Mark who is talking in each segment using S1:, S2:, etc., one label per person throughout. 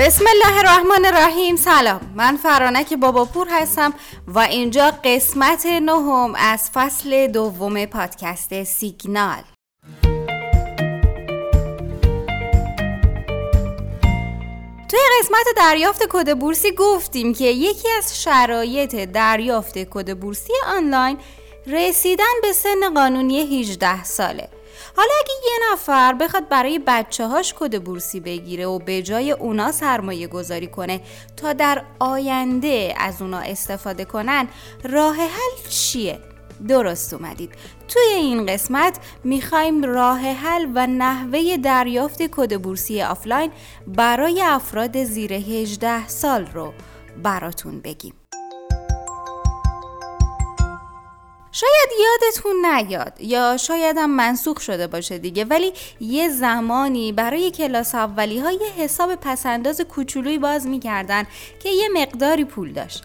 S1: بسم الله الرحمن الرحیم. سلام. من فرانک باباپور هستم و اینجا قسمت نهم از فصل دوم پادکست سیگنال. توی قسمت دریافت کد بورسی گفتیم که یکی از شرایط دریافت کد بورسی آنلاین رسیدن به سن قانونی 18 ساله. حالا اگه یه نفر بخواد برای بچه هاش کد بورسی بگیره و به جای اونا سرمایه گذاری کنه تا در آینده از اونا استفاده کنن راه حل چیه؟ درست اومدید توی این قسمت می‌خوایم راه حل و نحوه دریافت کد بورسی آفلاین برای افراد زیر 18 سال رو براتون بگیم شاید یادتون نیاد یا شاید هم منسوخ شده باشه دیگه ولی یه زمانی برای کلاس اولی های حساب پس‌انداز کوچولویی باز می‌کردن که یه مقداری پول داشت.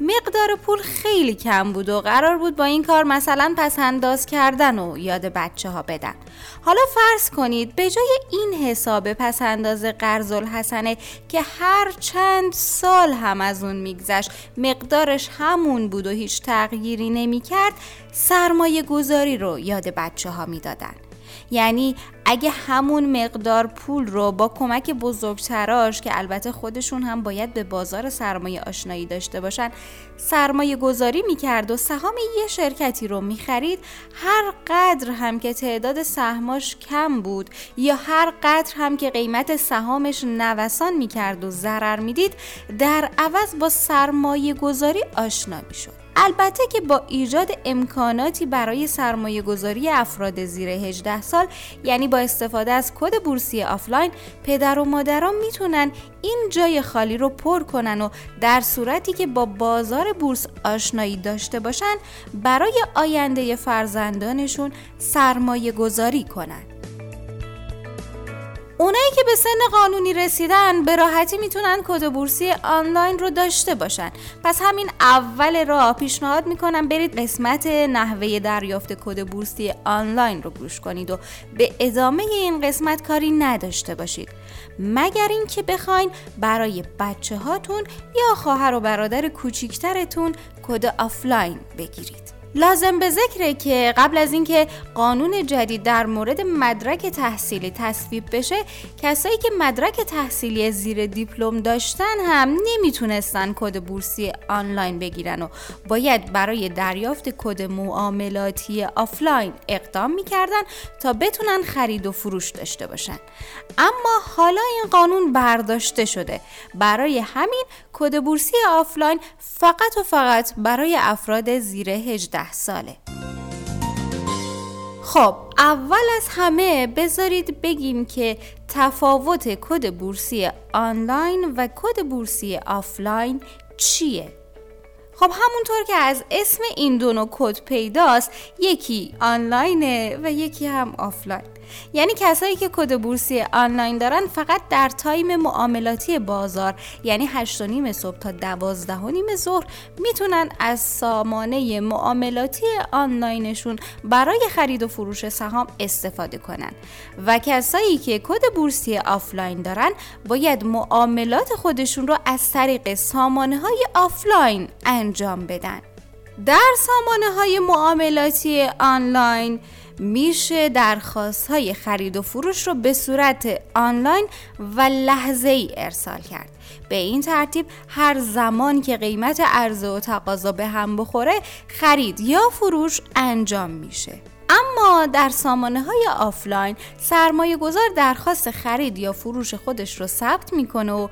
S1: مقدار پول خیلی کم بود و قرار بود با این کار مثلا پس انداز کردن و یاد بچه ها بدن. حالا فرض کنید به جای این حساب پس انداز قرض الحسنه که هر چند سال هم از اون میگذشت مقدارش همون بود و هیچ تغییری نمی‌کرد سرمایه گذاری رو یاد بچه ها می‌دادن. یعنی اگه همون مقدار پول رو با کمک بزرگتراش که البته خودشون هم باید به بازار سرمایه آشنایی داشته باشن سرمایه گذاری می‌کرد و سهام یه شرکتی رو می‌خرید هر قدر هم که تعداد سهماش کم بود یا هر قدر هم که قیمت سهامش نوسان می‌کرد و ضرر می‌دید در عوض با سرمایه گذاری آشنا می‌شد. البته که با ایجاد امکاناتی برای سرمایه گذاری افراد زیر 18 سال یعنی با استفاده از کد بورسی آفلاین پدر و مادران می‌تونن این جای خالی رو پر کنن و در صورتی که با بازار بورس آشنایی داشته باشن برای آینده فرزندانشون سرمایه گذاری کنن. اونایی که به سن قانونی رسیدن به راحتی می‌تونن کد بورسی آنلاین رو داشته باشن. پس همین اول راه پیشنهاد می‌کنم برید قسمت نحوه دریافت کد بورسی آنلاین رو گوش کنید و به ادامه این قسمت کاری نداشته باشید. مگر اینکه بخواین برای بچه هاتون یا خواهر و برادر کوچیکترتون کد آفلاین بگیرید. لازم به ذکره که قبل از اینکه قانون جدید در مورد مدرک تحصیلی تصویب بشه کسایی که مدرک تحصیلی زیر دیپلم داشتن هم نمی‌تونستن کد بورسی آنلاین بگیرن و باید برای دریافت کد معاملاتی آفلاین اقدام می‌کردن تا بتونن خرید و فروش داشته باشن. اما حالا این قانون برداشته شده. برای همین کد بورسی آفلاین فقط و فقط برای افراد زیر 18 ساله. خب اول از همه بذارید بگیم که تفاوت کد بورسی آنلاین و کد بورسی آفلاین چیه؟ خب همونطور که از اسم این دو نوع کد پیداست یکی آنلاینه و یکی هم آفلاین. یعنی کسایی که کد بورسی آنلاین دارن فقط در time معاملاتی بازار یعنی 8 و نیم صبح تا 12 و نیم ظهر می‌تونن از سامانه معاملاتی آنلاینشون برای خرید و فروش سهام استفاده کنن. و کسایی که کد بورسی آفلاین دارن باید معاملات خودشون رو از طریق سامانه های آفلاین انجام بدن. در سامانه های معاملاتی آنلاین میشه درخواست های خرید و فروش رو به صورت آنلاین و لحظه ای ارسال کرد. به این ترتیب هر زمان که قیمت عرضه و تقاضا به هم بخوره خرید یا فروش انجام میشه. اما در سامانه های آفلاین سرمایه گذار درخواست خرید یا فروش خودش رو ثبت می‌کنه و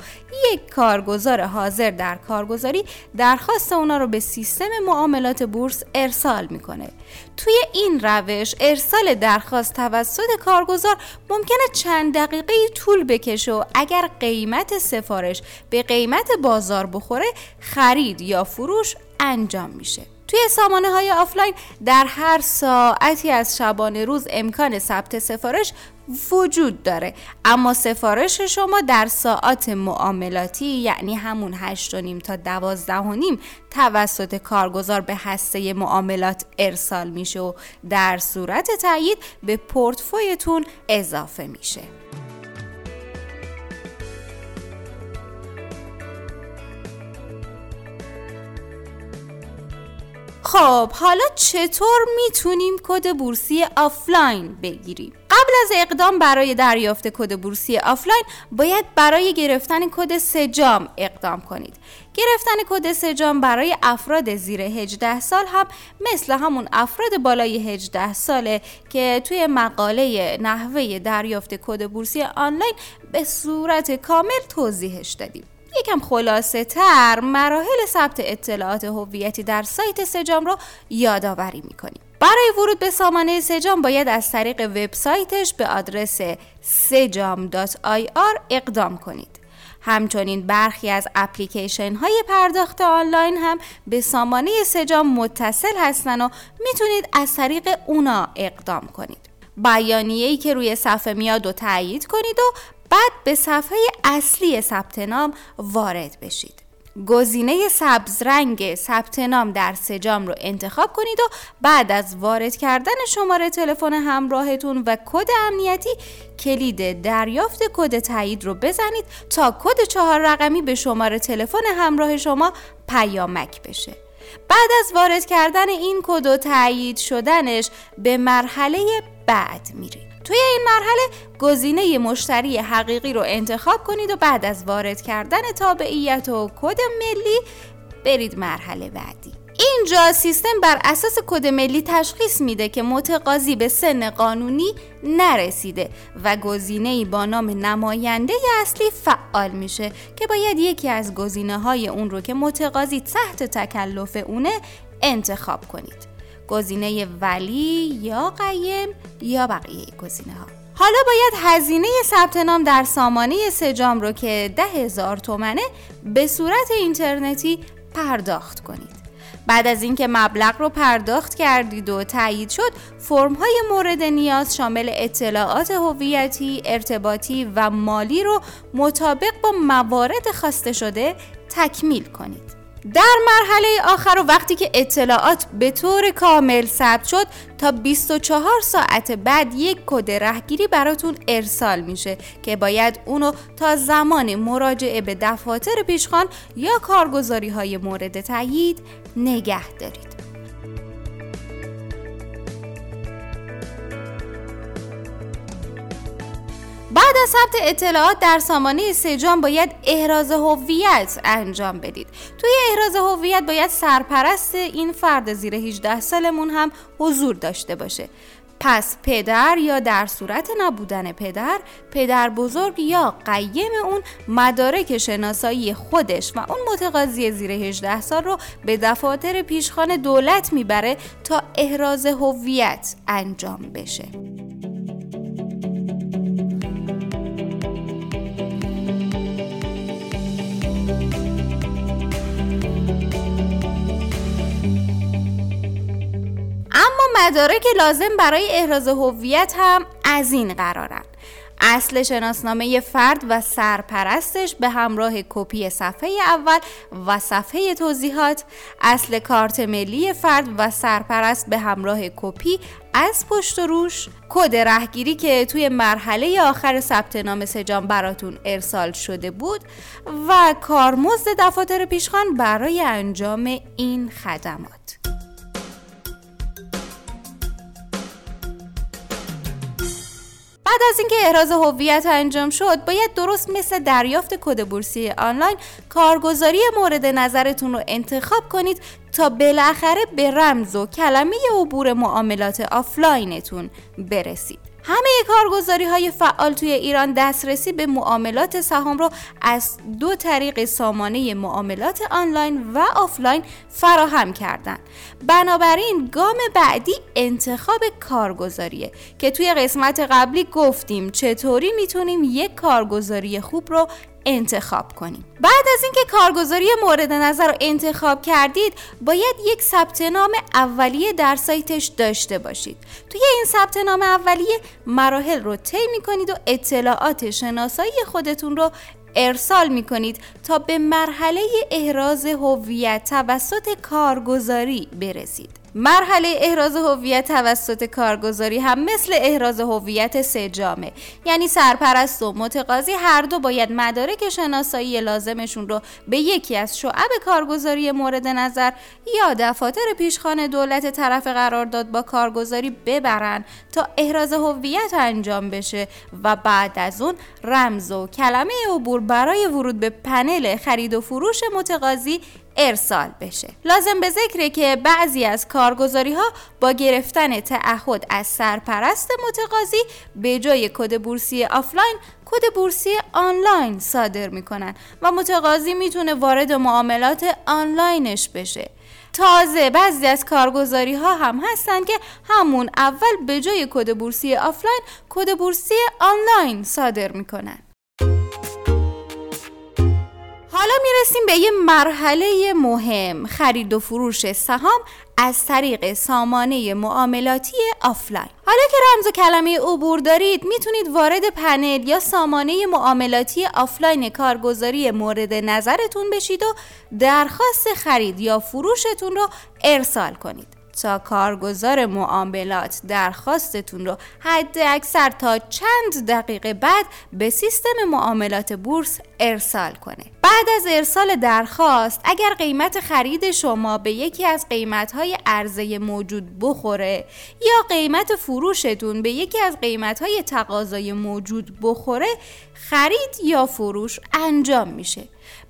S1: یک کارگزار حاضر در کارگزاری درخواست اونا رو به سیستم معاملات بورس ارسال می‌کنه. توی این روش ارسال درخواست توسط کارگزار ممکنه چند دقیقه طول بکشه و اگر قیمت سفارش به قیمت بازار بخوره خرید یا فروش انجام میشه. توی سامانه های آفلاین در هر ساعتی از شبانه روز امکان ثبت سفارش وجود داره. اما سفارش شما در ساعات معاملاتی یعنی همون هشت و نیم تا دوازده و نیم توسط کارگزار به هسته معاملات ارسال میشه و در صورت تایید به پورتفوی‌تون اضافه میشه. خب حالا چطور می‌تونیم کد بورسی آفلاین بگیریم؟ قبل از اقدام برای دریافت کد بورسی آفلاین باید برای گرفتن کد سجام اقدام کنید. گرفتن کد سجام برای افراد زیر 18 سال هم مثل همون افراد بالای 18 ساله که توی مقاله نحوه دریافت کد بورسی آنلاین به صورت کامل توضیحش دادیم. یکم خلاصه تر مراحل ثبت اطلاعات هویتی در سایت سجام رو یادآوری می‌کنیم. برای ورود به سامانه سجام باید از طریق وبسایتش به آدرس sejam.ir اقدام کنید. همچنین برخی از اپلیکیشن های پرداخت آنلاین هم به سامانه سجام متصل هستن و می‌تونید از طریق اونا اقدام کنید. بیانیه‌ای که روی صفحه میاد و تایید کنید و بعد به صفحه اصلی ثبت نام وارد بشید. گزینه سبز رنگ ثبت نام در سجام رو انتخاب کنید و بعد از وارد کردن شماره تلفن همراهتون و کد امنیتی کلید دریافت کد تایید رو بزنید تا کد چهار رقمی به شماره تلفن همراه شما پیامک بشه. بعد از وارد کردن این کد و تایید شدنش به مرحله بعد میرید. توی این مرحله گزینه مشتری حقیقی رو انتخاب کنید و بعد از وارد کردن تابعیت و کد ملی برید مرحله بعدی. اینجا سیستم بر اساس کد ملی تشخیص میده که متقاضی به سن قانونی نرسیده و گزینه با نام نماینده اصلی فعال میشه که باید یکی از گزینه های اون رو که متقاضی تحت تکلف اونه انتخاب کنید. گزینه ولی یا قیم یا بقیه گزینه ها حالا باید هزینه ثبت نام در سامانه سجام رو که ده هزار تومنه به صورت اینترنتی پرداخت کنید بعد از اینکه مبلغ رو پرداخت کردید و تایید شد فرم های مورد نیاز شامل اطلاعات هویتی، ارتباطی و مالی رو مطابق با موارد خواسته شده تکمیل کنید. در مرحله آخر و وقتی که اطلاعات به طور کامل ثبت شد تا 24 ساعت بعد یک کد رهگیری براتون ارسال میشه که باید اونو تا زمان مراجعه به دفاتر پیشخان یا کارگزاری های مورد تایید نگه دارید. بعد از ثبت اطلاعات در سامانه سجام باید احراز هویت انجام بدید. توی احراز هویت باید سرپرست این فرد زیر 18 سالمون هم حضور داشته باشه. پس پدر یا در صورت نبودن پدر پدر بزرگ یا قیم اون مدارک شناسایی خودش و اون متقاضی زیر 18 سال رو به دفاتر پیشخان دولت می‌بره تا احراز هویت انجام بشه. مدارک لازم برای احراز هویت هم از این قرارن اصل شناسنامه فرد و سرپرستش به همراه کپی صفحه اول و صفحه توضیحات اصل کارت ملی فرد و سرپرست به همراه کپی از پشت و روش. کد رهگیری که توی مرحله آخر ثبت نام سجام براتون ارسال شده بود و کارمزد دفاتر پیشخان برای انجام این خدمات. بعد از اینکه احراز هویت انجام شد باید درست مثل دریافت کد بورسی آنلاین کارگزاری مورد نظرتون رو انتخاب کنید تا بالاخره به رمز و کلمه عبور معاملات آفلاینتون برسید. همه کارگزاری های فعال توی ایران دسترسی به معاملات سهام رو از دو طریق سامانه معاملات آنلاین و آفلاین فراهم کردن بنابراین گام بعدی انتخاب کارگزاریه که توی قسمت قبلی گفتیم چطوری می‌تونیم یک کارگزاری خوب رو انتخاب کنیم. بعد از اینکه کارگزاری مورد نظر رو انتخاب کردید باید یک ثبت نام اولیه در سایتش داشته باشید. توی این ثبت نام اولیه مراحل رو طی می‌کنید و اطلاعات شناسایی خودتون رو ارسال می کنید تا به مرحله احراز هویت توسط کارگزاری برسید. مرحله احراز هویت توسط کارگزاری هم مثل احراز هویت سجامه یعنی سرپرست و متقاضی هر دو باید مدارک شناسایی لازمشون رو به یکی از شعب کارگزاری مورد نظر یا دفاتر پیشخان دولت طرف قرارداد با کارگزاری ببرن تا احراز هویت انجام بشه و بعد از اون رمز و کلمه عبور برای ورود به پنل خرید و فروش متقاضی ارسال بشه. لازم به ذکره که بعضی از کارگزاری ها با گرفتن تعهد از سرپرست متقاضی به جای کد بورسی آفلاین کد بورسی آنلاین صادر می‌کنن و متقاضی می‌تونه وارد معاملات آنلاینش بشه. تازه بعضی از کارگزاری ها هم هستن که همون اول به جای کد بورسی آفلاین کد بورسی آنلاین صادر می‌کنن. حالا می‌رسیم به یه مرحله مهم. خرید و فروش سهام از طریق سامانه معاملاتی آفلاین. حالا که رمز و کلمه عبور دارید می‌تونید وارد پنل یا سامانه معاملاتی آفلاین کارگزاری مورد نظرتون بشید و درخواست خرید یا فروشتون رو ارسال کنید. تا کارگزار معاملات درخواستتون رو حد اکثر تا چند دقیقه بعد به سیستم معاملات بورس ارسال کنه. بعد از ارسال درخواست اگر قیمت خرید شما به یکی از قیمتهای عرضه موجود بخوره یا قیمت فروشتون به یکی از قیمتهای تقاضای موجود بخوره خرید یا فروش انجام میشه.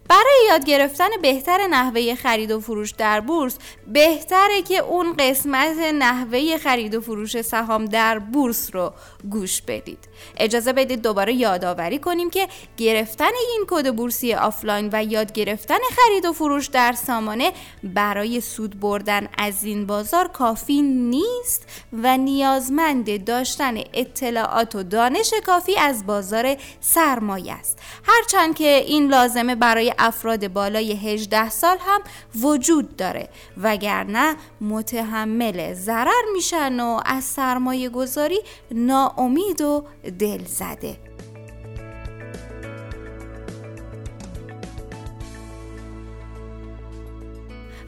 S1: برای یاد گرفتن بهتر نحوه خرید و فروش در بورس بهتره که اون قسمت نحوه خرید و فروش سهام در بورس رو گوش بدید. اجازه بدید دوباره یادآوری کنیم که گرفتن این کد بورسی آفلاین و یاد گرفتن خرید و فروش در سامانه برای سود بردن از این بازار کافی نیست و نیازمند داشتن اطلاعات و دانش کافی از بازار سرمایه است. هرچند که این لازمه برای افراد بالای 18 سال هم وجود داره. وگرنه متحمل ضرر میشن و از سرمایه گذاری ناامید و دل زده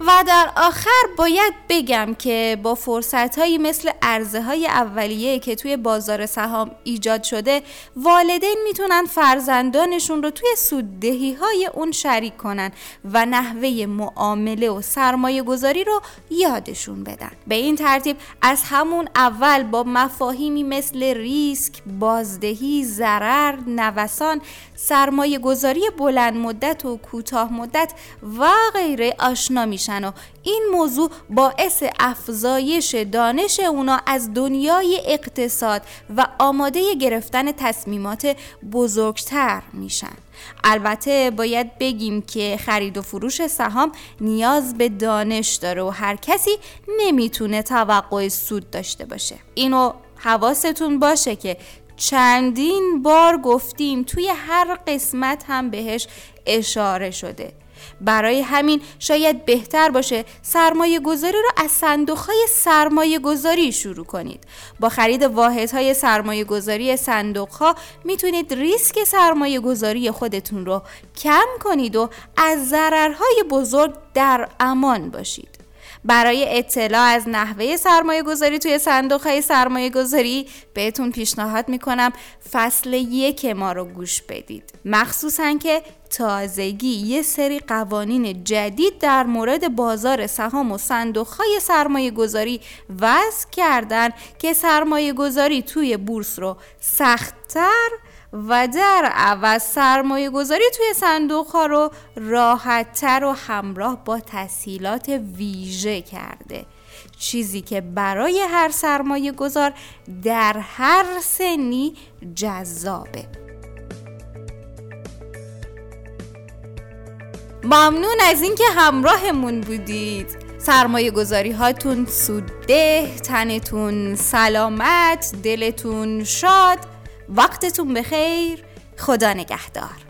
S1: و در آخر باید بگم که با فرصت هایی مثل عرضه های اولیه که توی بازار سهام ایجاد شده والدین می‌تونن فرزندانشون رو توی سوددهی های اون شریک کنن و نحوه معامله و سرمایه گذاری رو یادشون بدن. به این ترتیب از همون اول با مفاهیمی مثل ریسک، بازدهی، ضرر، نوسان، سرمایه گذاری بلند مدت و کوتاه مدت و غیره آشنا میشن. و این موضوع باعث افزایش دانش اونا از دنیای اقتصاد و آماده گرفتن تصمیمات بزرگتر میشن. البته باید بگیم که خرید و فروش سهام نیاز به دانش داره و هر کسی نمی‌تونه توقع سود داشته باشه. اینو حواستون باشه که چندین بار گفتیم توی هر قسمت هم بهش اشاره شده. برای همین شاید بهتر باشه سرمایه گذاری رو از صندوق های سرمایه گذاری شروع کنید. با خرید واحد های سرمایه گذاری صندوق می‌تونید ریسک سرمایه گذاری خودتون رو کم کنید و از ضررهای بزرگ در امان باشید. برای اطلاع از نحوه سرمایه گذاری توی صندوق های سرمایه گذاری بهتون پیشنهاد می‌کنم فصل یک ما رو گوش بدید. مخصوصا که تازگی یه سری قوانین جدید در مورد بازار سهام و صندوق های سرمایه گذاری وضع کردن که سرمایه گذاری توی بورس رو سختتر و در عوض سرمایه گذاری توی صندوق ها رو راحتتر و همراه با تسهیلات ویژه کرده. چیزی که برای هر سرمایه گذار در هر سنی جذابه. ممنون از اینکه همراهمون بودید. سرمایه گذاری هاتون سودده تنتون سلامت دلتون شاد. وقتتون بخیر. خدا نگهدار.